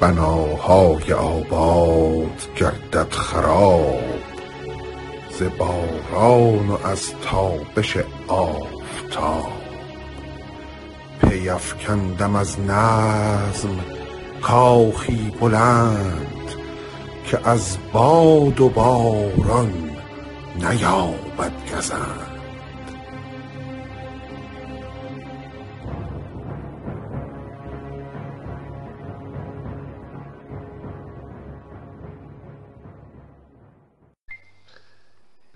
بناهای آباد گردد خراب ز باران و از تابش آفتاب. پی افکندم از نظم کاخی بلند که از باد و باران نیابد گزند.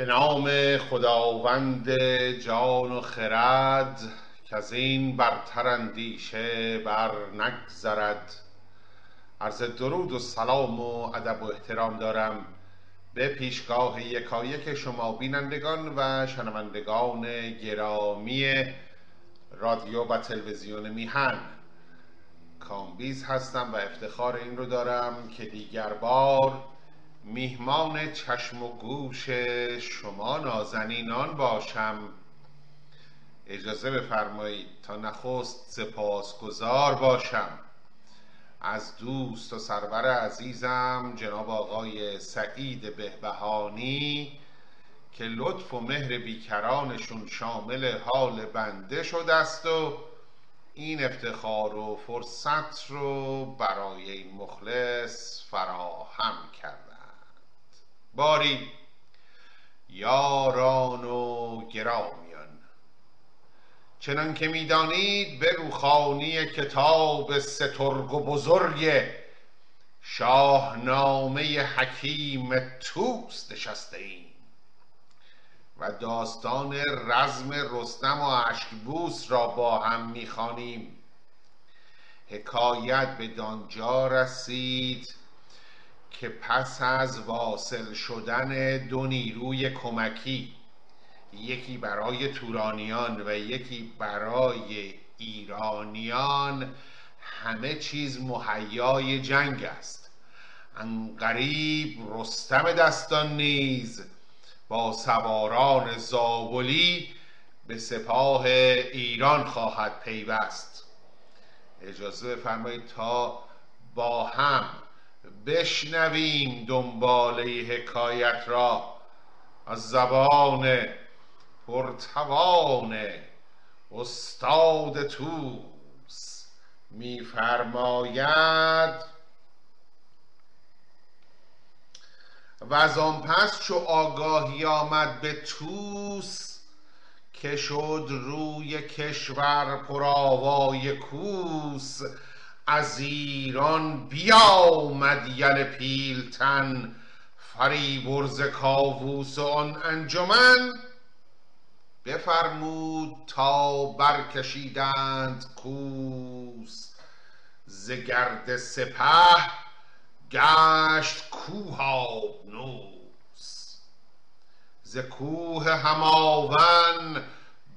به نام خداوند جان و خرد که از این برتر اندیشه بر نگذرد. عرض درود و سلام و ادب و احترام دارم به پیشگاه یکایک شما بینندگان و شنوندگان گرامی رادیو و تلویزیون میهن. کامبیز هستم و افتخار این رو دارم که دیگر بار میهمان چشم و گوش شما نازنینان باشم. اجازه بفرمایید تا نخست سپاسگزار باشم. از دوست و سرور عزیزم جناب آقای سعید بهبهانی که لطف و مهر بیکرانشون شامل حال بنده شده است و این افتخار و فرصت رو برای این مخلص فراهم کردند باری یاران و گرامیان. چنان که می‌دانید به روخانی کتاب سترگ و بزرگ شاهنامه حکیم توس نشسته ایم. و داستان رزم رستم و اشکبوس را با هم می‌خوانیم. حکایت به دانجا رسید. که پس از واصل شدن دو نیروی کمکی یکی برای تورانیان و یکی برای ایرانیان همه چیز مهیای جنگ است. انقریب رستم دستان نیز با سواران زابلی به سپاه ایران خواهد پیوست. اجازه بفرمایید تا با هم بشنویم دنباله حکایت را. از زبان پرتوان استاد توس میفرماید. و از آن پس چو آگاهی آمد به توس که شد روی کشور پرآوای کوس از ایران بیامد یل پیلتن فریبرز کاووس و آن انجمن. بفرمود تا برکشیدند کوس ز گرد سپه گشت کوه آبنوس. ز کوه هماون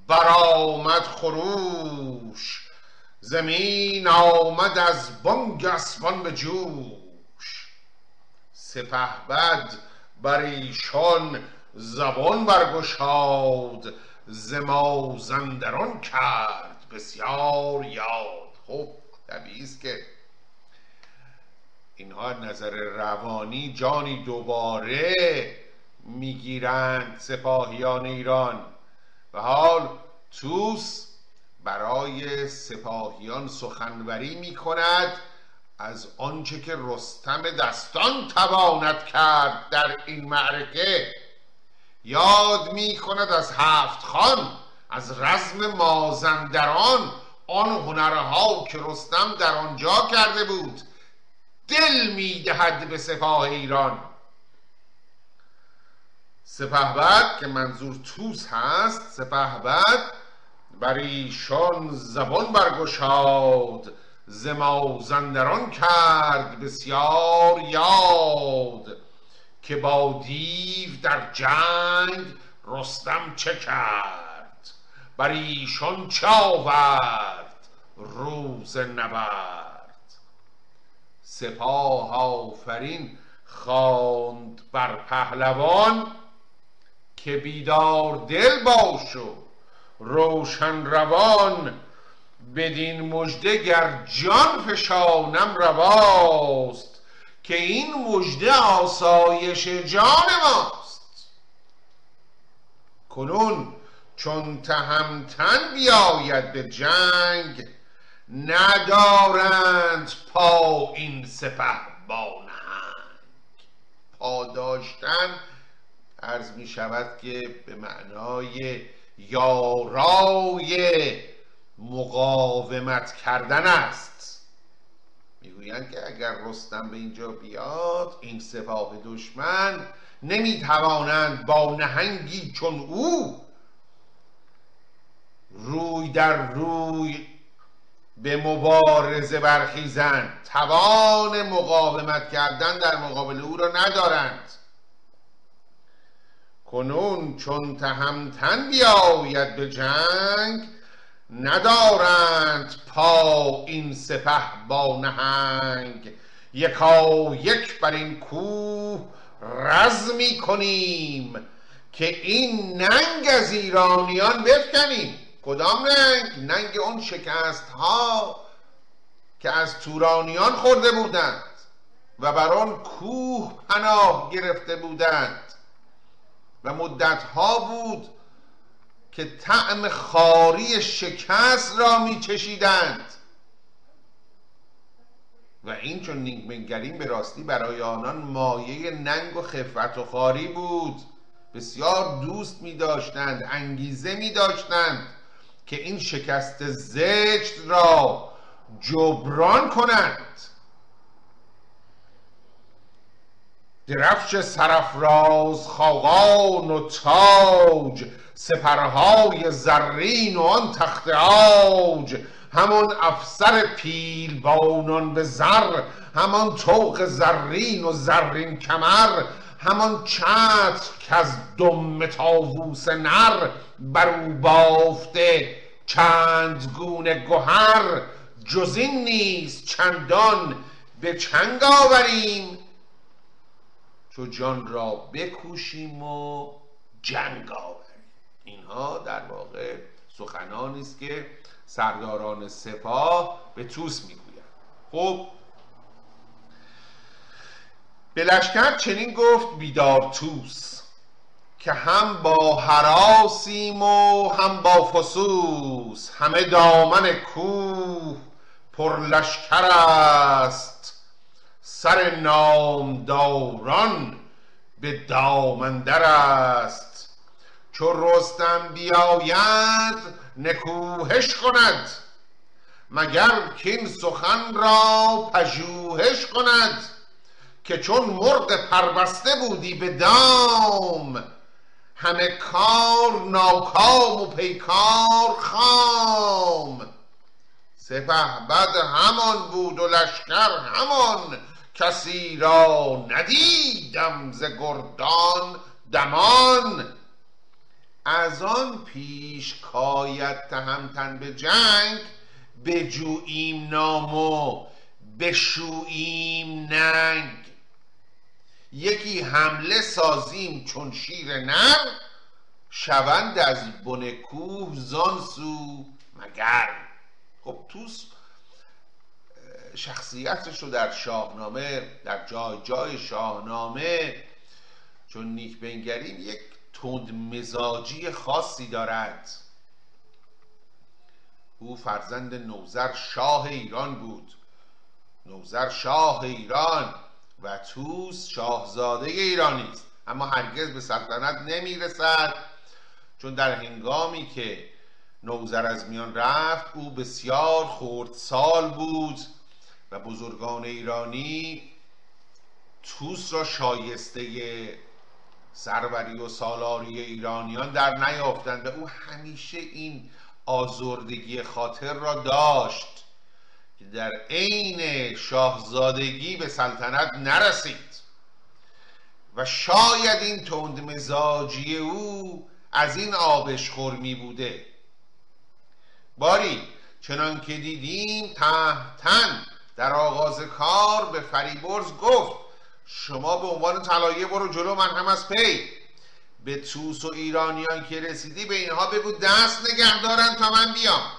برآمد خروش زمین آمد از بانگ اسبان به جوش. سپهبد بر ایشان زبان برگشاد ز مازندران کرد. بسیار یاد خب طبیعی است که اینها نظر روانی جانی دوباره می‌گیرند سپاهیان ایران. و حال توس برای سپاهیان سخنوری می کند از آنچه که رستم دستان تواند کرد در این معرکه. یاد می کند از هفت خان از رزم مازندران آن هنرها که رستم در آنجا کرده بود. دل می‌دهد به سپاه ایران. سپهبد که منظور توس هست سپهبد بر ایشان زبان برگشاد ز مازندران کرد بسیار یاد که با دیو در جنگ رستم چه کرد؟ بر ایشان چه آورد روز نبرد؟ سپاه آفرین خواند بر پهلوان که بیدار دل باش روشن روان بدین مژده گر جان فشانم رواست که این مژده آسایش جان ماست. کنون چون تهمتن بیاید به جنگ ندارند پا این سپه با نهنگ. پا داشتن عرض می شود که به معنای یارای مقاومت کردن است. می‌گویند که اگر رستم به اینجا بیاد این سپاه دشمن نمی‌توانند با نهنگی چون او روی در روی به مبارزه برخیزند. توان مقاومت کردن در مقابل او را ندارند. کنون چون تهمتن بیاید به جنگ ندارند پا این سپه با نهنگ. یکا یک بر این کوه رزمی کنیم که این ننگ از ایرانیان بفکنیم. کدام ننگ؟ ننگ اون شکست ها که از تورانیان خورده بودند و بر آن کوه پناه گرفته بودند. و مدت ها بود که طعم خاری شکست را می چشیدند و این چون نیک به راستی برای آنان مایه ننگ و خفت و خاری بود بسیار دوست می داشتند انگیزه می داشتند که این شکست زشت را جبران کنند. درفش سرفراز خاقان و تاج سپرهای زرین و آن تخت آج همان افسر پیلبانان به زر همان توق زرین و زرین کمر همان چتر که از دم تاووس نر. بر او بافته چند گونه گهر جز این نیست چندان به چنگ آوریم. چو جان را بکوشیم و جنگ آوریم. اینها در واقع سخنانی است که سرداران سپاه به توس می‌گویند. خب به لشکر چنین گفت بیدار توس که هم با حراسیم و هم با فسوس همه دامن کوه پر لشکر است. سر نامداران به دامندر است. چو رستم بیاید نکوهش کند مگر کین سخن را پژوهش کند که چون مرغ پربسته بودی به دام همه کار ناکام و پیکار خام. سپه بد همان بود و لشکر همان کسی را ندیدم ز گردان دمان. از آن پیش کاید تهمتن به جنگ بجوییم نام و بشوییم ننگ. یکی حمله سازیم چون شیر نر شوند از بن کوه زان سو مگر. خب توس شخصیتش رو در شاهنامه در جای جای شاهنامه چون نیک بنگریم یک تند مزاجی خاصی دارد. او فرزند نوزر شاه ایران بود. نوزر شاه ایران و توس شاهزاده ایرانی است. اما هرگز به سلطنت نمی‌رسد چون در هنگامی که نوزر از میان رفت او بسیار سال بود. بزرگان ایرانی توس را شایسته سروری و سالاری ایرانیان در نیافتند و او همیشه این آزردگی خاطر را داشت که در عین شاهزادگی به سلطنت نرسید. و شاید این تند مزاجی او از این آبشخور می بوده. باری چنان که دیدیم تحتن در آغاز کار به فریبرز گفت شما به عنوان طلایه برو جلو من هم از پی. به توس و ایرانیان که رسیدی به اینها بگو دست نگه دارن تا من بیام.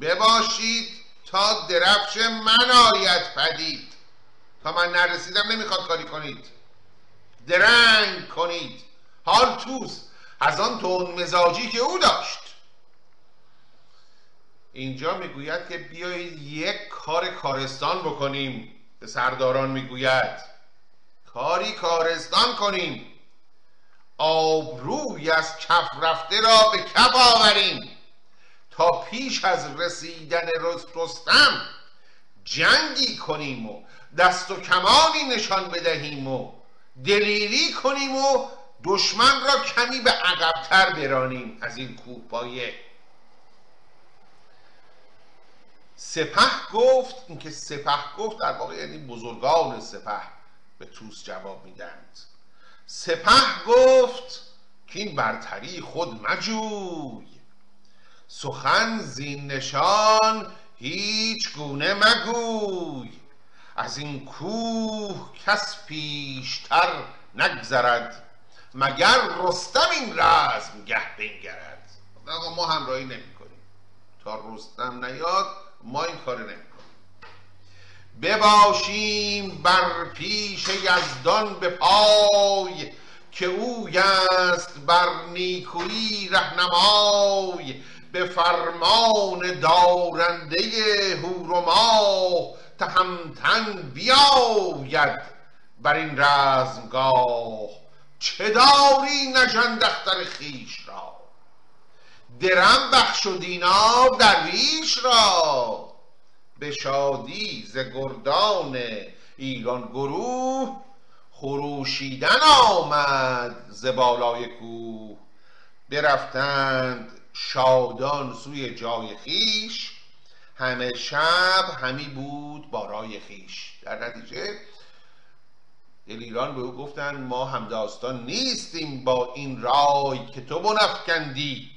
بباشید تا درفش من آید پدید. تا من نرسیدم نمی‌خواد کاری کنید. درنگ کنید. حال توس از آن تون مزاجی که او داشت. اینجا می‌گوید که بیایید یک کار کارستان بکنیم. به سرداران می‌گوید. کاری کارستان کنیم. آبروی از کف رفته را به کف آوریم. تا پیش از رسیدن رستم جنگی کنیم و دست و کمانی نشان بدهیم و دلیری کنیم و دشمن را کمی به عقبتر برانیم. از این کوه پایه سپه گفت اینکه سپه گفت در واقع یعنی بزرگان سپه به توس جواب میدند سپه گفت که این برتری خود مجوی. سخن زین نشان هیچ گونه مگوی. از این کوه کس پیشتر نگذرد مگر رستم این رزم گه بنگرد ما همراهی نمی کنیم تا رستم نیاد ما این کار نمی بباشیم بر پیش یزدان به پای که او است بر نیکویی رهنمای به فرمان دارنده هور و ماه تهمتن بیاید. بر این رزمگاه چه داری نژند خیش را؟ درم بخش و دینار درویش را. به شادی ز گردان ایران گروه خروشیدن آمد ز بالای کوه. برفتند شادان سوی جای خیش. همه شب همی بود بارای خیش. در نتیجه ایران به او گفتند ما هم داستان نیستیم با این رای که تو بنفکندی.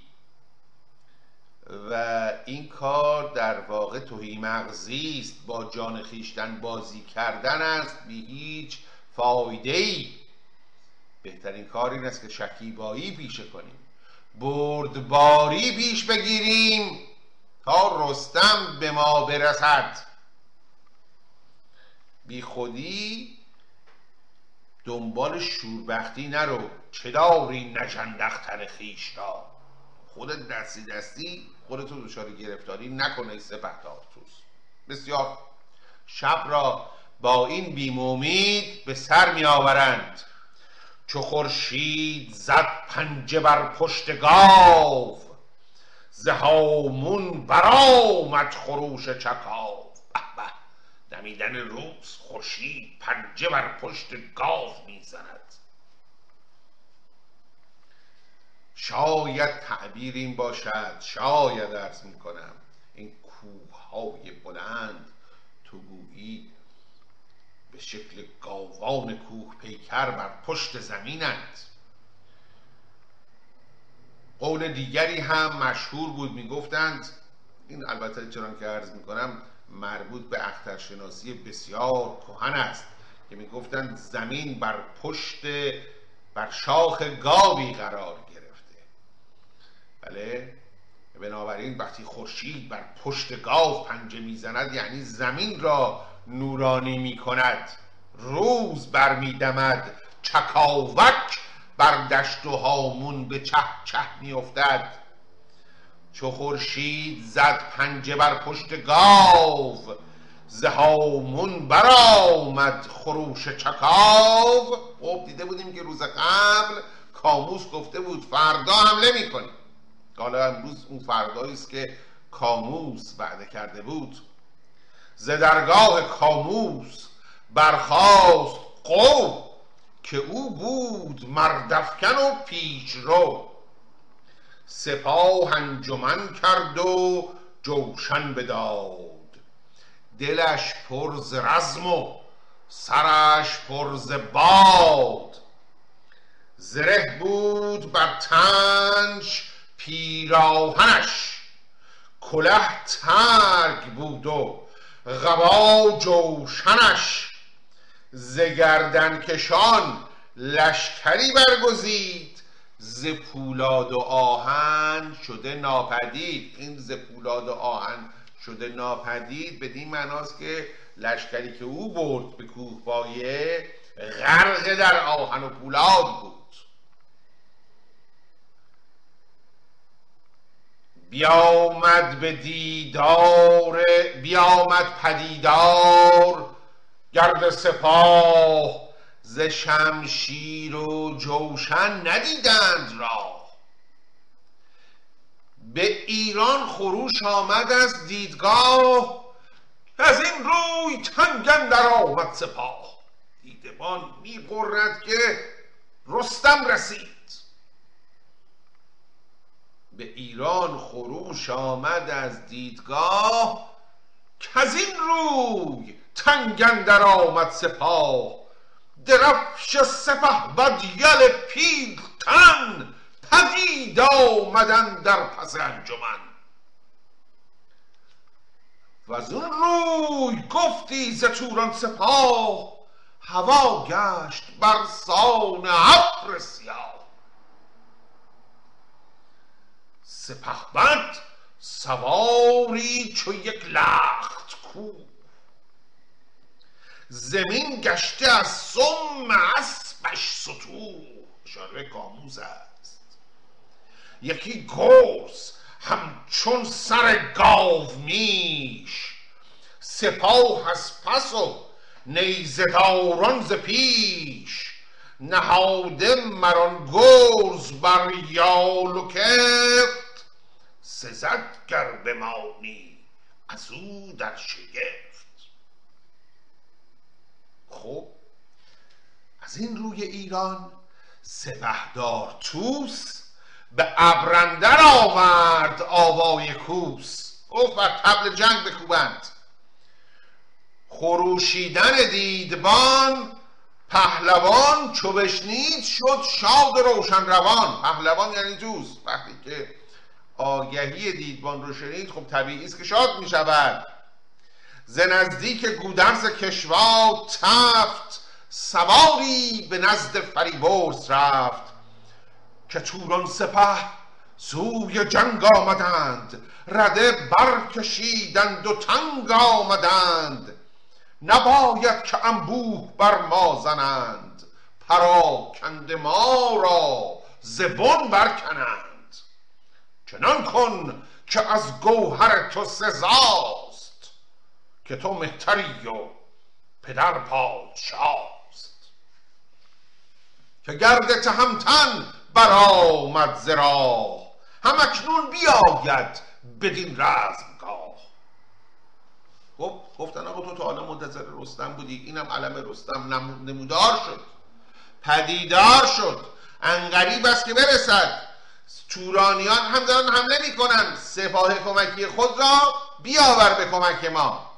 و این کار در واقع توهی مغزی است. با جان خیشتن بازی کردن است. بی هیچ فایده ای بهترین کار این است که شکیبایی پیشه کنیم. بردباری پیش بگیریم تا رستم به ما برسد. بی خودی دنبال شوربختی نرو. چه داری نجندختر خیش را؟ خودت دستی دستی خودتو دچار گرفتاری نکنه سپه توس بسیار شب را با این بیمومید به سر می آورند چو خورشید زد پنجه بر پشت گاو. زهامون برآمد خروش چکاو. به به دمیدن روز خورشید پنجه بر پشت گاو می‌زند. شاید تعبیر این باشد شاید ارز می‌کنم. این کوه های بلند تو گویی به شکل گاوان کوه پیکر بر پشت زمینند. قول دیگری هم مشهور بود می‌گفتند این البته چنان که عرض می‌کنم مربوط به اخترشناسی بسیار کهن است که می‌گفتند زمین بر پشت بر شاخ گاوی قرار بله. بنابراین وقتی خورشید بر پشت گاو پنجه می‌زند یعنی زمین را نورانی می کند روز برمیدمد چکاوک بر دشت و هامون به چه چه میافتد. چو خورشید زد پنجه بر پشت گاو زهامون برآمد خروش چکاو. خب دیده بودیم که روز قبل کاموس گفته بود فردا حمله می‌کنیم. حالا امروز اون فردایی است که کاموس وعده کرده بود. ز درگاه کاموس برخاست که او بود مردفکن و پیچ رو سپاه انجمن کرد و جوشن بداد. دلش پر ز رزم و سرش پر ز باد. زره بود بر تنش پیراهنش. کله ترگ بود و غبا جوشنش ز گردن کشان لشکری برگزید. ز پولاد و آهن شده ناپدید. این ز پولاد و آهن شده ناپدید بدین معناست که لشکری که او برد به کوهپایه غرق در آهن و پولاد بود. بیامد به دیدار بیامد پدیدار. گرد سپاه ز شمشیر و جوشن ندیدند راه. به ایران خروش آمد از دیدگاه از این روی تنگن در آمد سپاه. دیدبان می که رستم رسید. به ایران خروش آمد از دیدگاه که از این روی تنگن در آمد سپاه. درفش سپه و یل پیلتن پدید آمدن در پس انجمن. و از اون روی گفتی ز توران سپاه هوا گشت بر سان ابر سیاه. سپهبد سواری چو یک لخت کو. زمین گشته از سم اسبش ستو اشاره کاموز است. یکی گرز همچون سر گاو میش. سپاه از پس و نیزداران ز پیش. نهاده مران گرز بر یال و کفت سزد گر بمانی از او در شگفت. خب از این روی ایران سپهدار توس به ابرندر آورد آوای کوس. گفت بر تبل جنگ بکوبند. خروشیدن دیدبان پهلوان چو بشنید شد شاد روشن روان. پهلوان یعنی توس وقتی که آگهی دیدبان رو شنید خب طبیعی است که شاد می شود ز نزدیک گودرز کشوا تفت سواری به نزد فریبرز رفت. که توران سپه سوی جنگ آمدند رده برکشیدند و تنگ آمدند. نباید که انبوه بر ما زنند پراکنده ما را زبون برکنند. چنان کن که از گوهر تو سزاست که تو مهتری و پدر پادشاست. که گرد تهمتن برآمد ز راه هم اکنون بیاید بدین رزمگاه. خب گفتن آقا تو تا حالا منتظر رستم بودی؟ اینم علم رستم نمودار شد. پدیدار شد. انقریب است که برسد. تورانیان هم دارن حمله می‌کنن. سپاه کمکی خود را بیاور به کمک ما.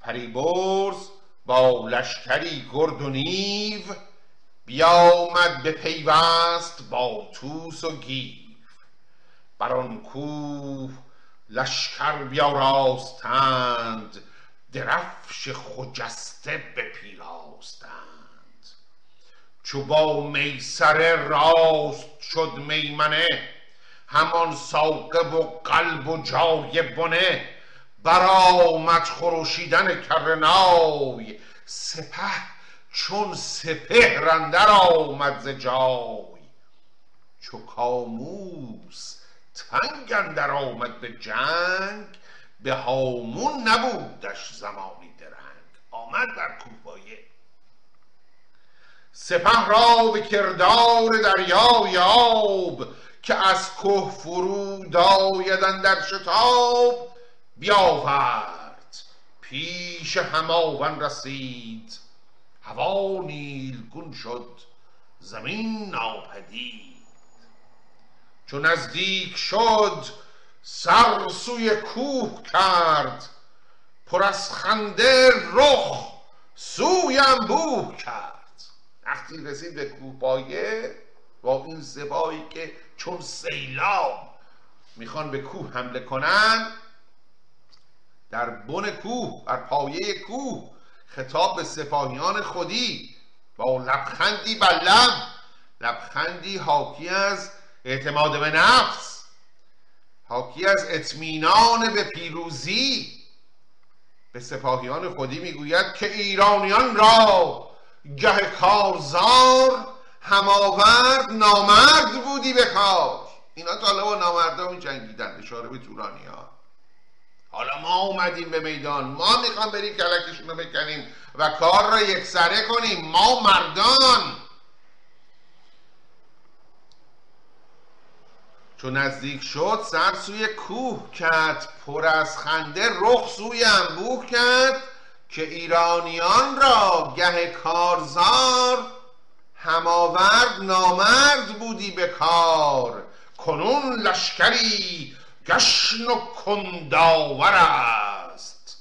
پریبرز با لشکری گرد و نیو بیامد به پیوست با توس و گیو. بر آن کوه لشکر بیاراستند درفش خجسته به پیراستند چو با میسر راست شد میمنه همان ساقب و قلب و جای بنه برآمد خروشیدن کرنای سپه چون سپه رندر آمد ز جای. چو کاموس تنگ اندر آمد به جنگ به هامون نبودش زمانی درنگ. آمد در کوپایه سپه را به کردار دریای آب که از که فرود آیدن در شتاب بیاورد. پیش هماون رسید. هوا نیلگون شد. زمین ناپدید. چون نزدیک شد سر سوی کوه کرد. پر از خنده رخ سوی انبوه کرد. وقتی رسید به کوه پایه با این زبایی که چون سیلاب می‌خوان به کوه حمله کنن در بن کوه بر پایه کوه خطاب به سپاهیان خودی با لبخندی بر لب لبخندی حاکی از اعتماد به نفس حاکی از اطمینان به پیروزی. به سپاهیان خودی می‌گوید که ایرانیان را گه کارزار هماورد نامرد بودی به کار. اینا تا با نامردا می جنگیدن اشاره به تورانی ها حالا ما اومدیم به میدان. ما می‌خوام بریم کلکشون رو بکنیم و کار را یک سره کنیم. ما مردان. چون نزدیک شد سر سوی کوه کرد. پر از خنده رخ سوی انبوه کرد. که ایرانیان را گه کارزار هماورد نامرد بودی به کار. کنون لشکری گشن و کنداور است.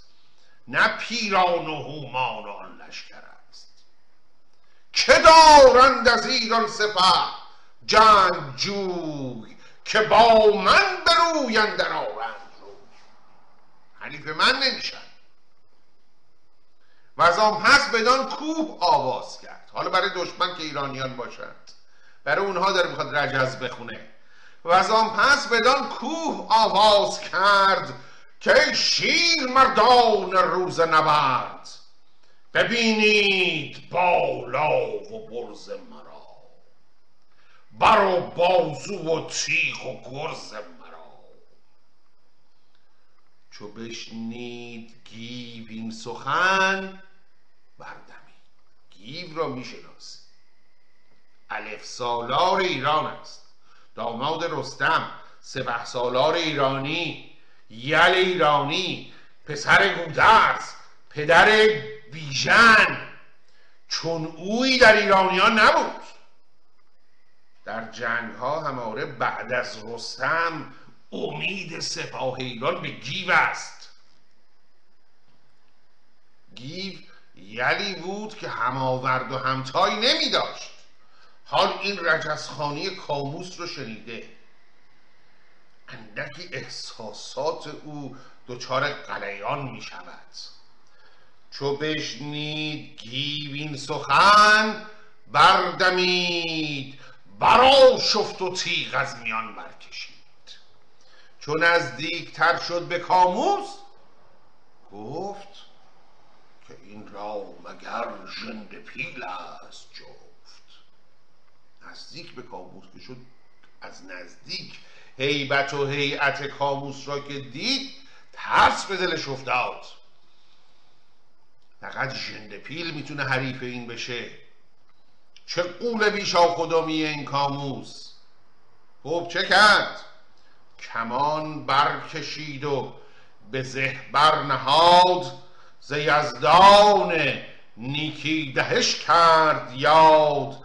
نه پیران و هومان آن لشکر است. که دارند از ایران سپه جنگ جوی که با من برویند در آرند روی. حریف من نمیشن و پس بدان کوه آواز کرد. حالا برای دشمن که ایرانیان باشند. برای اونها داره می‌خواد رجز بخونه. و از آن پس بدان کوه آواز کرد که شیر مردان روز نبرد. ببینید بالا و برز مرا. بر و بازو و تیغ و گرز چو بشنید گیو این سخن بردمید گیو را می‌شناسی. الف سالار ایران است. داماد رستم سپه سالار ایرانی. یل ایرانی. پسر گودرز. پدر بیژن. چون اوی در ایرانیان نبود. در جنگ ها هماره بعد از رستم امید سپاه ایران به گیو است. گیو یلی بود که هماورد و همتایی نمی داشت. حال این رجزخانی کاموس رو شنیده. اندکی احساسات او دچار قلیان می شود. چو بشنید گیوین سخن بردمید. برا شفت و تیغ از میان برکشید. چون نزدیکتر شد به کاموس؟ گفت که این را مگر ژنده پیل است جو نزدیک به کاموس که شد از نزدیک هیبت و هیئت کاموس را که دید ترس به دلش افتاد فقط ژنده پیل می‌تونه حریف این بشه. چه قول بیشا خدامی این کاموس؟ خب چه کرد؟ کمان برکشید و به زه برنهاد ز یزدان نیکی دهش کرد یاد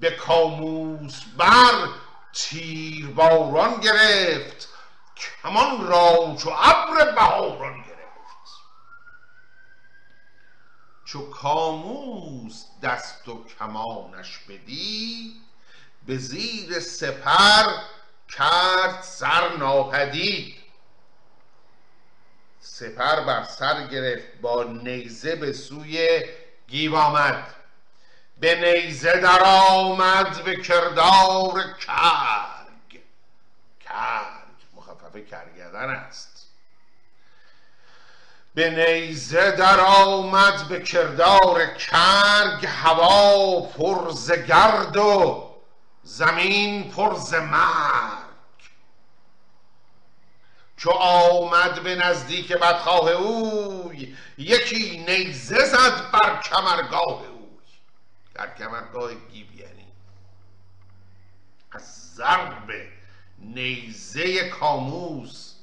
به کاموس بر تیر باران گرفت کمان را چو ابر بهاران گرفت. چو کاموس دست و کمانش بدید به زیر سپر کرد سر ناپدید. سپر بر سر گرفت با نیزه به سوی گیو آمد. به نیزه در آمد به کردار کرگ. کرگ مخفف کرگدن است. به نیزه در آمد به کردار کرگ هوا پرز گرد و زمین پرز مرگ. چو آمد به نزدیک بدخواه اوی یکی نیزه زد بر کمرگاه او در کمرگاه گیو یعنی. از ضرب نیزه کاموس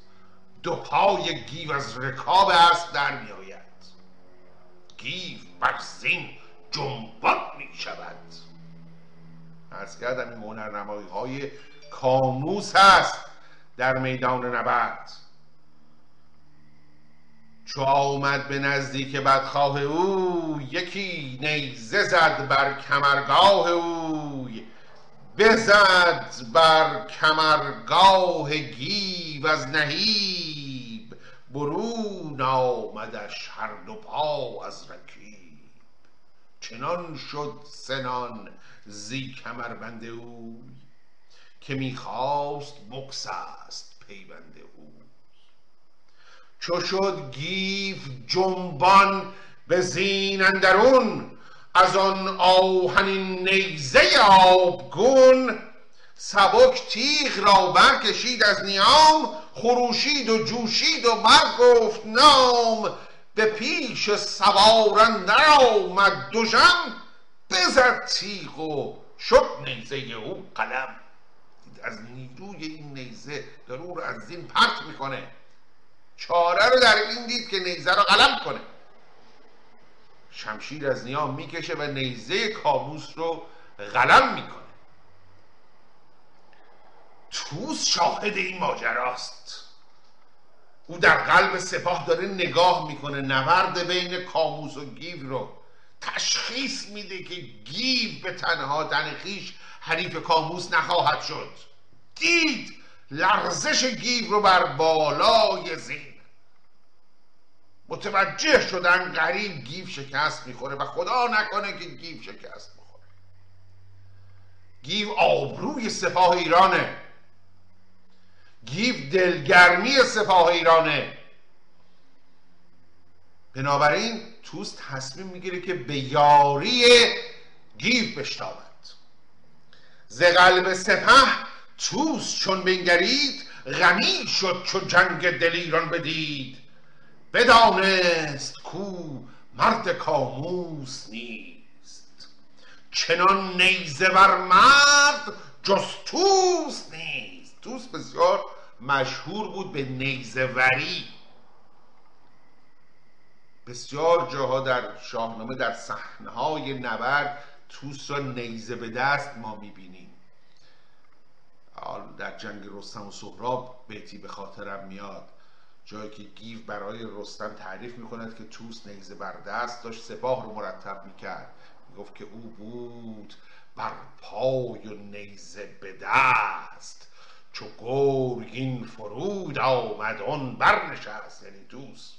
دو پای گیو از رکاب اسب در می آید. گیو بر زین جنبان می شود. ارز کردم این هنرنمایی های کاموس هست در میدان نبرد چو آمد به نزدیک بدخواه او یکی نیزه زد بر کمرگاه اوی. بزد بر کمرگاه گیو از نهیب برون آمدش هر دو پا از رکیب. چنان شد سنان زی کمربند اوی که می‌خواست است پیوند او چو شد گیف جنبان به زین اندرون از آن آهنین نیزه آبگون سبک تیغ را برکشید از نیام خروشید و جوشید و برگفت نام. به پیش سواران آمد دوژم بزد تیغ و شد نیزه او قلم. از نیروی این نیزه داره او رو از زین پرت می‌کنه. چاره رو در این دید که نیزه رو قلم کنه. شمشیر از نیام می‌کشه و نیزه کابوس رو قلم می‌کنه. توس شاهد این ماجراست. او در قلب سپاه داره نگاه می‌کنه نورد بین کاموس و گیو رو. تشخیص میده که گیو به تنها تن خیش حریف کاموس نخواهد شد. دید لرزش گیو رو بر بالای زین متوجه شدن قریب گیو شکست می‌خوره و خدا نکنه که گیو شکست می‌خوره. گیو آبروی سپاه ایرانه. گیو دلگرمی سپاه ایرانه. بنابراین توس تصمیم می‌گیره که به یاری گیو بشتابد ز قلب سپه توس چون بنگرید غمی شد چو جنگ دلیران بدید. بدانست کو مرد کاموس نیست. چنان نیزه بر مرد جز توس نیست. توس بسیار مشهور بود به نیزه وری بسیار جاها در شاهنامه در صحنه نبرد توس را نیزه به دست ما می‌بینیم. در جنگ رستم و سهراب بیتی به خاطرم میاد. جایی که گیو برای رستم تعریف می‌کند که توس نیزه بر دست داشت سپاه رو مرتب می‌کرد. می‌گفت که او بود بر پای و نیزه به دست. چو گرگین فرود آمد آن برنشست یعنی توس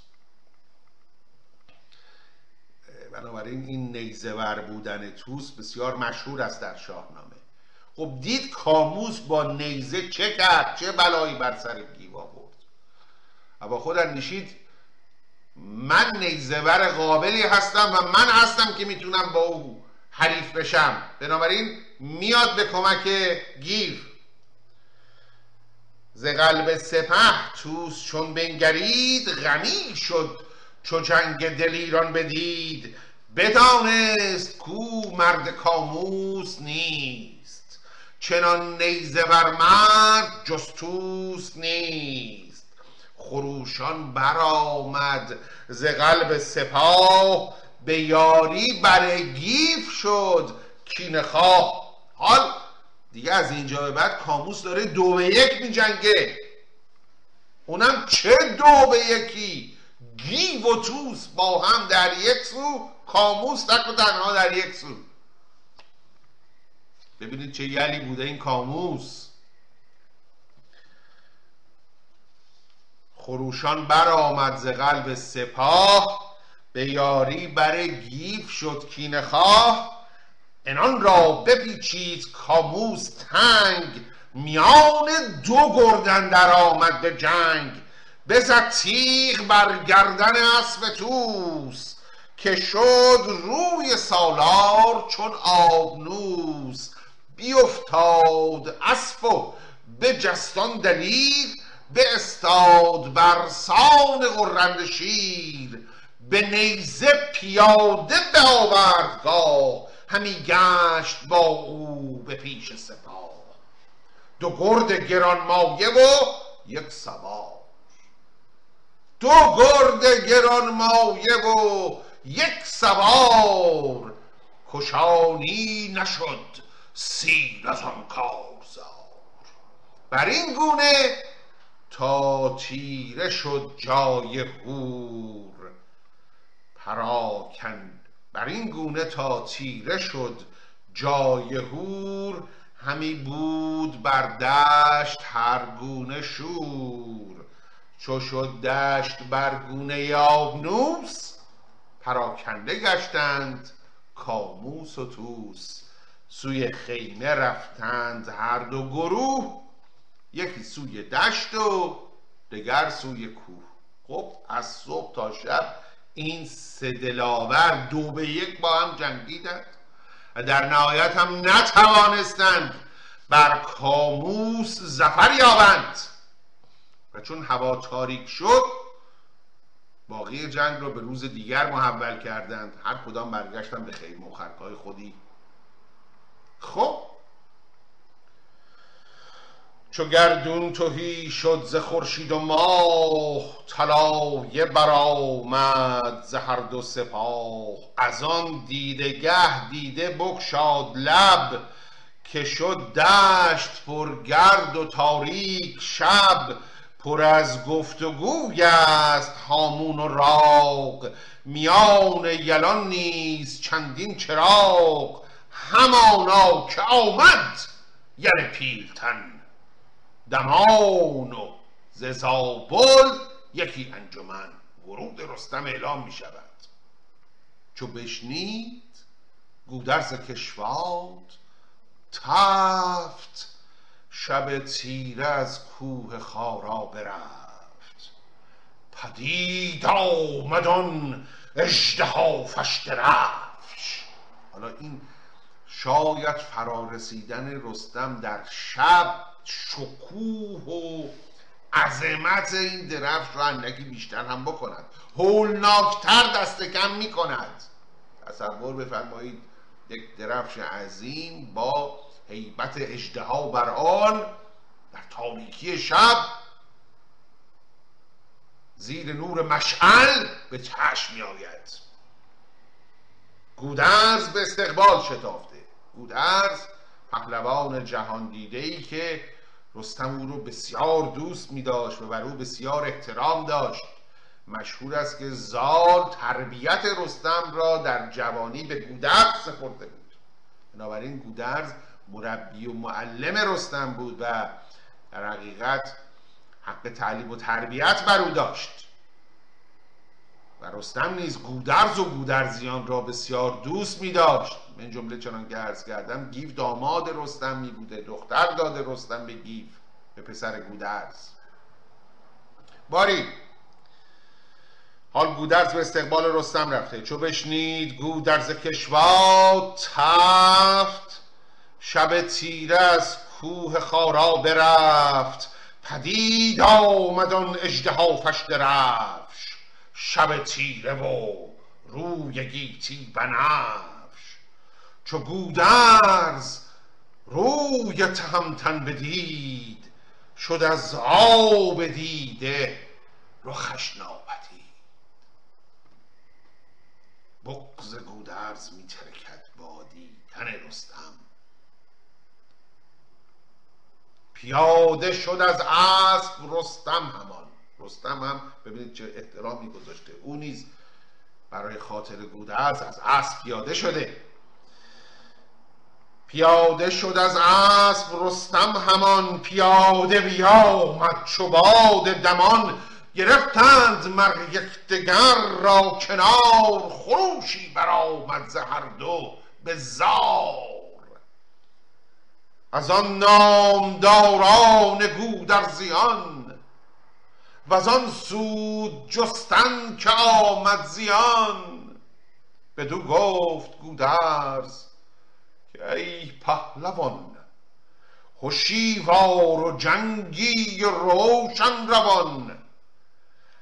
بنابراین این نیزه ور بودن توس بسیار مشهور است در شاهنامه. خب دید کاموس با نیزه چه کرد؟ چه بلایی بر سر گیوا آورد و با خود نشید من نیزهور قابلی هستم و من هستم که می‌تونم با او حریف بشم. بنابراین میاد به کمک گیو ز قلب سپه توس چون بنگرید غمی شد. چو جنگ دلیران بدید بدانست کو مرد کاموس نیست. چنان نیزه بر مرد جستوس نیست. خروشان برآمد ز قلب سپاه به یاری بر گیو شد کینه خواه. حال دیگه از اینجا به بعد کاموس داره دو به یک می جنگه اونم چه دو به یکی؟ گیو و توس با هم در یک سو کاموس تک و تنها در یک سو. ببینید چه یلی بوده این کاموس. خروشان برآمد ز قلب سپاه به یاری بر گیف شد کینه خواه. انان را بپیچید کاموس تنگ میان دو گردن در آمد به جنگ. بزد تیغ بر گردن اسب توس که شد روی سالار چون آبنوس بیفتاد اسب و به جستان دلیر به استاد بر سان غرند شیر. به نیزه پیاده به آوردگاه همی گشت با او به پیش سپاه. دو گرد گرانمایه و یک سوار. دو گرد گرانمایه و یک سوار. کشانی نشد سیر از آن کارزار. بر این گونه تا تیره شد جای هور پراکند بر این گونه تا تیره شد جای هور همی بود بر دشت هر گونه شور. چو شد دشت بر گونه آبنوس پراکنده گشتند کاموس و توس سوی خیمه رفتند هر دو گروه یکی سوی دشت و دگر سوی کوه. خب از صبح تا شب این سه دلاور دو به یک با هم جنگیدند و در نهایت هم نتوانستند بر کاموس زفر یابند. و چون هوا تاریک شد باقی جنگ را به روز دیگر محول کردند. هر کدام برگشتن به خیمه و خودی. خب چو گردون توهی شد ز خورشید و ماه طلایه برآمد ز هر دو سپاه. از آن دیدگه دیده بگشاد لب که شد دشت پر گرد و تاریک شب. پر از گفتگوی است هامون و راق میان یلان نیز چندین چراغ. همانا که آمد یل پیلتن. دمان و زابل یکی انجمن ورود رستم اعلام می شود. چو بشنید گودرز کشواد تفت شب تیره از کوه خارا برفت. پدید آمد آن اژدها حالا این شاید فرارسیدن رستم در شب شکوه و عظمت این درفش رو اندکی بیشتر هم بکند. هولناکتر دست کم می کند تصور بفرمایید یک درفش عظیم با حیبت اجدها بر آن در تاریکی شب زیر نور مشعل به چشم می آید گودرز به استقبال شتافته. گودرز پهلوان جهان دیده ای که رستم او رو بسیار دوست می داشت و بر او بسیار احترام داشت. مشهور است که زال تربیت رستم را در جوانی به گودرز سپرده بود. بنابراین گودرز مربی و معلم رستم بود و در حقیقت حق تعلیم و تربیت بر او داشت. و رستم نیز گودرز و گودرزیان را بسیار دوست می داشت من جمله چنان عرض کردم گیو داماد رستم می بوده دختر داده رستم به گیو به پسر گودرز. باری حال گودرز به استقبال رستم رفته. چو بشنید گودرز کشوا تفت شب تیره از کوه خارا برفت. پدید آمد آن اژدها فشت رفش شب تیره و روی گیتی بنفش چو گودرز روی تهمتن بدید شد از آب دیده رخش ناپدید. بغز گودرز می ترکد با دیدن رستم. پیاده شد از اسب رستم همان. رستم هم ببینید چه احترامی گذاشته. او نیز برای خاطر گودرز از اسب پیاده شده. پیاده شد از اسب رستم همان پیاده بیامد چو باد دمان گرفتند مر یکدیگر را کنار. خروشی برآمد ز هر دو به زار. از آن نامداران گودرزیان وز آن سود جستن که آمد زیان. بدو گفت گودرز که ای پهلوان هشیوار و جنگی و روشن روان.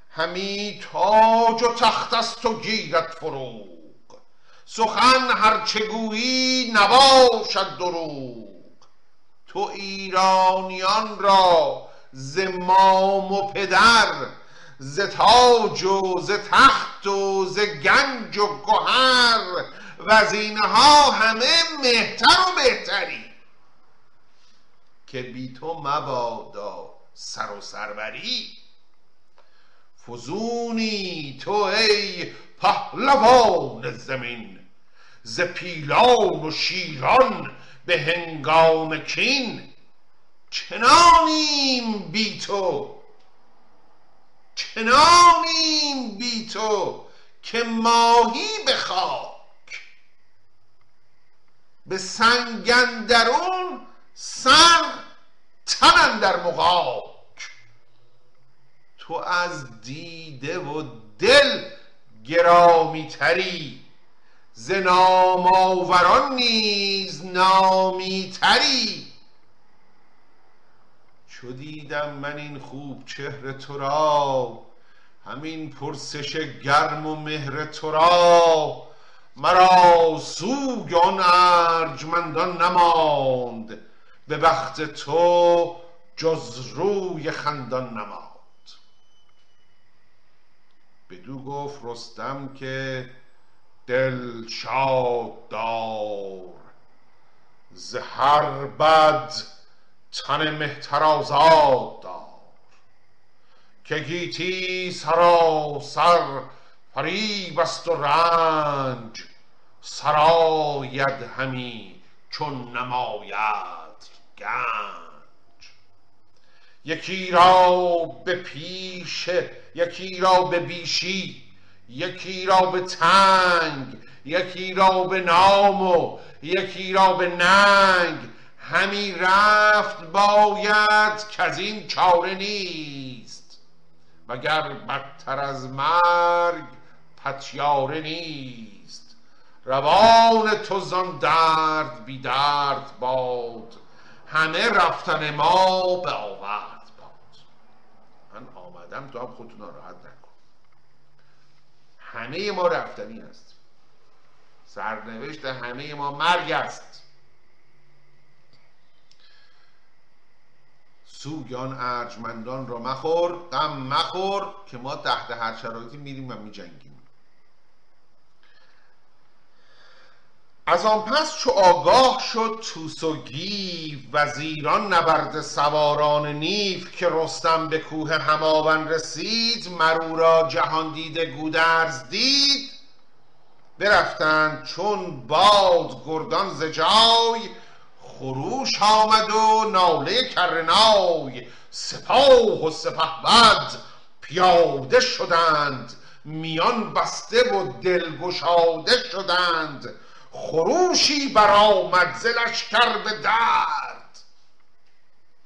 همی تاج و تخت است و گیرد فروغ. سخن هرچه گویی نباشد دروغ. تو ایرانیان را ز مام و پدر ز تاج و ز تخت و ز گنج و گهر و از اینها همه مهتر و بهتری که بی تو مبادا سر و سروری. فزونی تو ای پهلوان زمین ز پیلان و شیران به هنگام کین. چنانیم بی تو. چنانیم بی تو که ماهی به خاک. به سنگندرون سر تن در مقاک تو از دیده و دل گرامی تری. ز نامآوران نیز نامی تری. چو دیدم من این خوب چهر تو را همین پرسش گرم و مهر تو را. مرا سوگ آن ارجمندان نماند به بخت تو جز روی خندان نماند. بدو گفت رستم که دل شاد دار ز هر بد تن مهتر آزاد دار. که گیتی سراسر فریب است و رنج سراید همی چون نماید گنج. یکی را به پیش یکی را به بیشی یکی را به تنگ یکی را به نام و یکی را به ننگ همی رفت باید که از این چاره نیست وگر بدتر از مرگ پتیاره نیست. روان تو زان درد بی درد باد همه رفتن ما به آورد باد. من آمدم تو هم خودتون ناراحت نکن همه ما رفتنی است سرنوشت همه ما مرگ است. سوگ آن ارجمندان را مخور غم مخور که ما تحت هر شرایطی میریم و میجنگیم. از آن پس چو آگاه شد توس و گیو وزیران نبرد سواران نیف که رستم به کوه هماون رسید مرو را جهان دیده گودرز دید. برفتند چون باد گردان ز جای خروش آمد و ناله کرنای سپاه و سپهبد پیاده شدند میان بسته و دلگشاده شدند. خروشی برآمد ز لشکر به درد.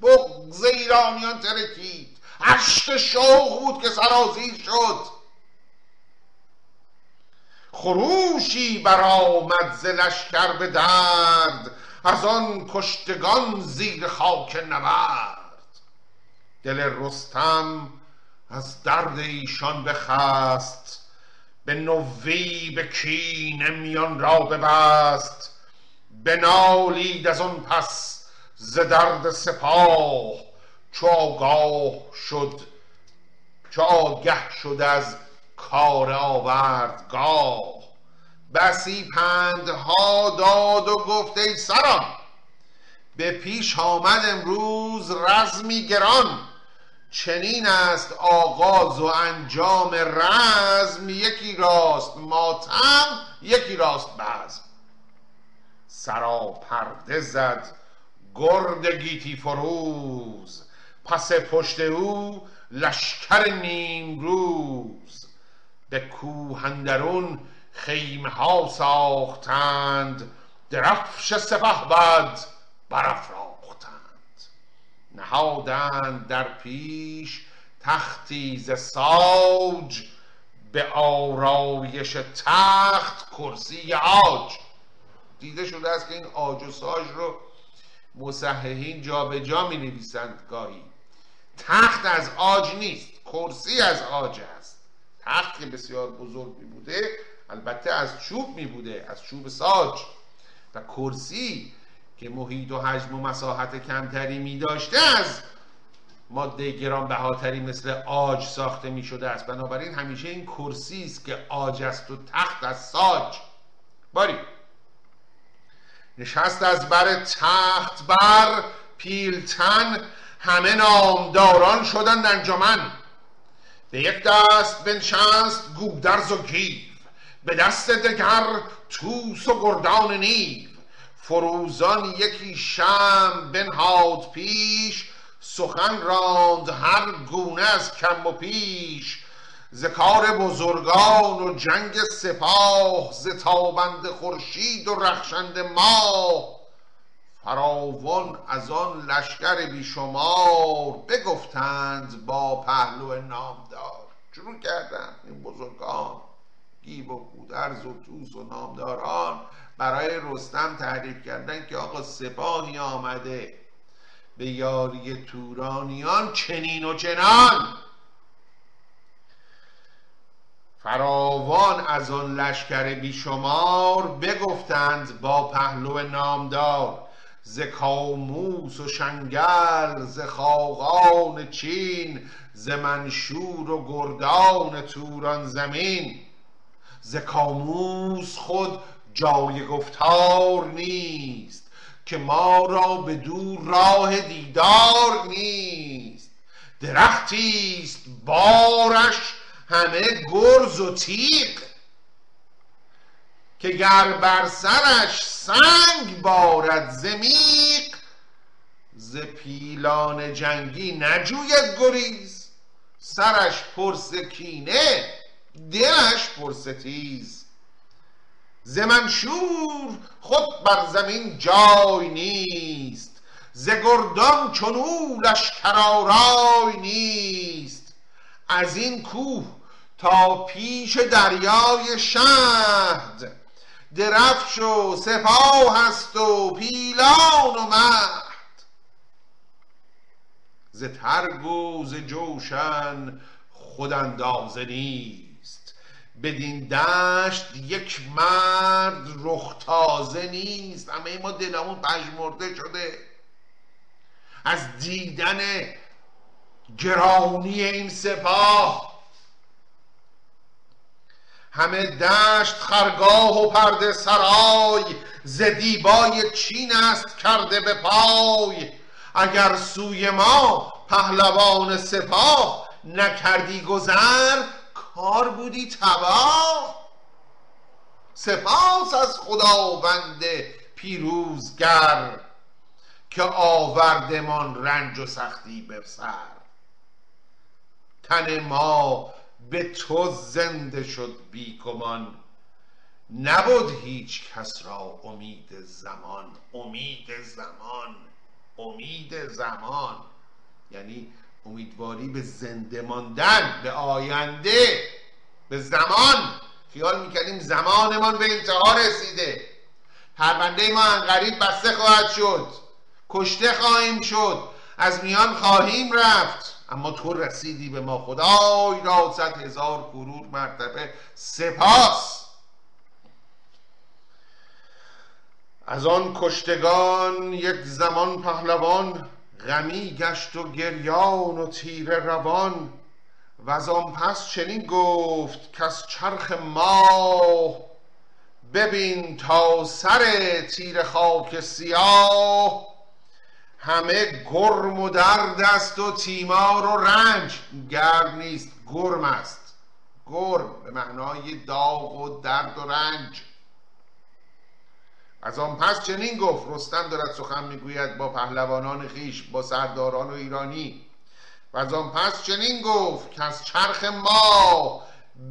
بغض ایرانیان ترکید اشک شوق بود که سرازیر شد. خروشی برآمد ز لشکر به درد از آن کشتگان زیر خاک نبرد. دل رستم از درد ایشان بخست به نوی به کینه میان را ببست. بنالید از آن پس ز درد سپاه چو آگاه شد چو آگه شد از کار آوردگاه. بسی پندها داد و گفت ای سران به پیش آمد امروز رزمی گران چنین است آغاز و انجام رزم یکی راست ماتم یکی راست بزم. سرا پرده زد گرد گیتی فروز پس پشت او لشکر نیم روز. به کوه اندرون خیمه ها ساختند درفش سپهبد برافراختند. نهادند در پیش تختی ز ساج به آرایش تخت کرسی آج دیده شده است که این آج و ساج رو مصححین به جا می نویسند گاهی. تخت از آج نیست کرسی از آج است. تخت که بسیار بزرگ می بوده البته از چوب می بوده از چوب ساج و کرسی که محیط و حجم و مساحت کمتری می داشته از ماده گرانبهاتری مثل آج ساخته می شده است. بنابراین همیشه این کرسی است که آج است و تخت از ساج. باری. نشست از بر تخت بر پیلتن همه نامداران شدند انجمن. به یک دست بنشست گودرز و گیو به دست دگر توس و گردان نیو فروزان یکی شمع بنهاد پیش سخن راند هر گونه از کم و بیش. ز کار بزرگان و جنگ سپاه ز تابند خورشید و رخشنده ماه. فراوان از آن لشکر بیشمار بگفتند با پهلو نامدار. شروع کردند این بزرگان. گیب و گودرز و توس و نامداران برای رستم تعریف کردن که آقا سپاهی آمده. به یاری تورانیان چنین و چنان. فراوان از آن لشکر بیشمار بگفتند با پهلو نامدار ز کاموس و شنگل ز خاقان چین ز منشور و گردان توران زمین. ز کاموس خود جای گفتار نیست که ما را به دور راه دیدار نیست. درختی است بارش همه گرز و تیغ که گر بر سرش سنگ بارد زمیق ز پیلان جنگی نجوید گریز. سرش پرس کینه دلش پرس تیز ز منشور خود بر زمین جای نیست. ز گردان چنو لشکر نیست. از این کوه تا پیش دریای شهد. درفش و سپاه هست و پیلان و مهد. ز ترگ و ز جوشن خود اندازه نیست. بدین دشت یک مرد رخ تازه نیست. همه ما دلمون پژمرده شده. از دیدن گرانی این سپاه. همه دشت خرگاه و پرده سرای. ز دیبای چین است کرده به پای. اگر سوی ما پهلوان سپاه نکردی گذر کار بودی تباه. سپاس از خداوند پیروزگر که آوردمان رنج و سختی به سر تن ما به تو زنده شد بیگمان. نبود هیچ کس را امید زمان. امید زمان. امید زمان. یعنی امیدواری به زنده ماندن به آینده به زمان. خیال می‌کردیم زمانمان به انتها رسیده. پرونده ما انقریب بسته خواهد شد. کشته خواهیم شد. از میان خواهیم رفت. اما تو رسیدی به ما. خدای را صد هزار کرور مرتبه سپاس. از آن کشتگان یک زمان پهلوان غمی گشت و گریان و تیر روان و از آن پس چنین گفت که از چرخ ماه ببین تا سر تیر خاک سیاه. همه گرم و درد است و تیمار و رنج گرم نیست گرم است. گرم به معنای داغ و درد و رنج. از آن پس چنین گفت رستم دارد سخن می‌گوید با پهلوانان خیش با سرداران و ایرانی. و از آن پس چنین گفت که از چرخ ما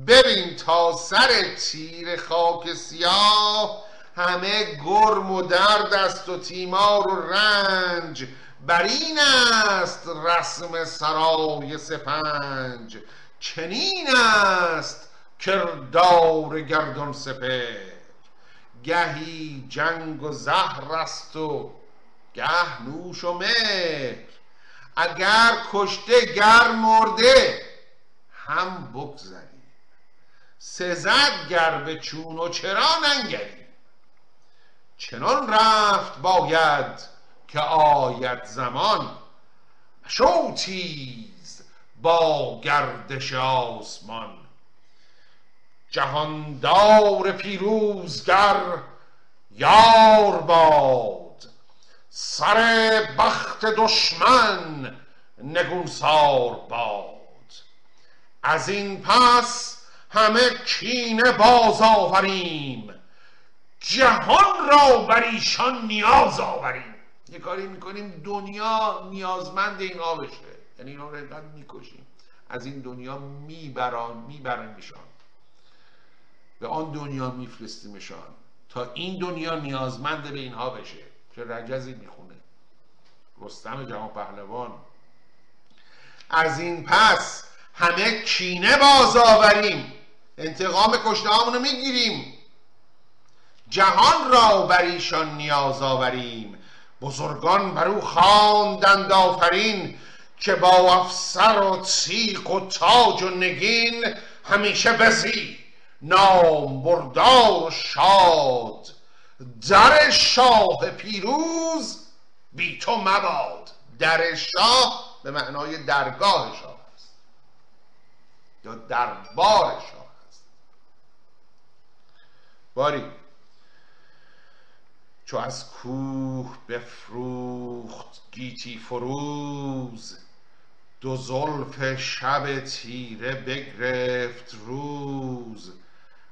ببین تا سر تیر خاک سیاه. همه گرم و درد است و تیمار و رنج. بر این است رسم سرای سپنج. چنین است کردار گردان سپر گهی جنگ و زهر است و گه نوش و مهر. اگر کشته گر مرده هم بگذری سزد گر به چون و چرا ننگری چنان رفت باید که آید زمان. شو تیز با گردش آسمان. جهاندار پیروزگر یار باد. سر بخت دشمن نگونسار باد. از این پس همه کینه باز آوریم. جهان را بر ایشان نیاز آوریم. یه کاری می‌کنیم دنیا نیازمند اینها بشه یعنی اینا رو می‌کشیم. از این دنیا میبران میبرنشان. به آن دنیا میفرستیمشان تا این دنیا نیازمند به اینها بشه. چه رجزی می‌خونه. رستم جهان پهلوان. از این پس همه کینه باز آوریم. انتقام کشته رو می‌گیریم. جهان را بر ایشان نیاز آوریم. بزرگان بر او خواندند آفرین که با افسر و تیق و تاج و نگین همیشه بزی نام بردار و شاد. در شاه پیروز بی تو مباد. در شاه به معنای درگاه شاه است. یا دربار شاه است. باری چو از کوه بفروخت گیتی فروز دو زلف شب تیره بگرفت روز.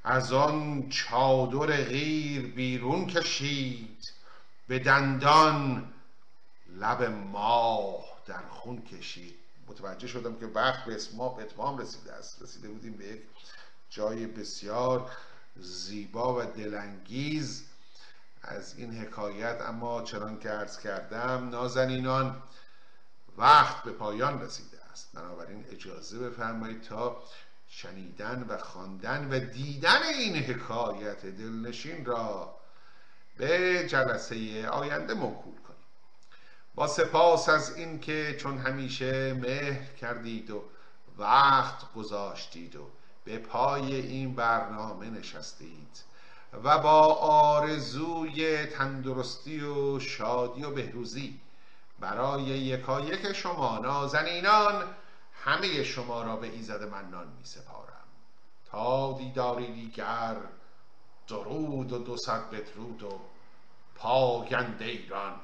از آن چادر غیر بیرون کشید به دندان لب ماه در خون کشید. متوجه شدم که وقت به اتمام رسیده است. رسیده بودیم به یک جای بسیار زیبا و دلانگیز از این حکایت. اما چنان که عرض کردم نازنینان وقت به پایان رسیده است. بنابراین اجازه بفرمایید تا شنیدن و خواندن و دیدن این حکایت دلنشین را به جلسه آینده موکول کنیم. با سپاس از اینکه چون همیشه مهر کردید و وقت گذاشتید و به پای این برنامه نشستید و با آرزوی تندرستی و شادی و بهروزی برای یکایک شما نازنینان همه شما را به ایزد منان می سپارم. تا دیداری دیگر درود و دو صد بدرود و پاینده ایران.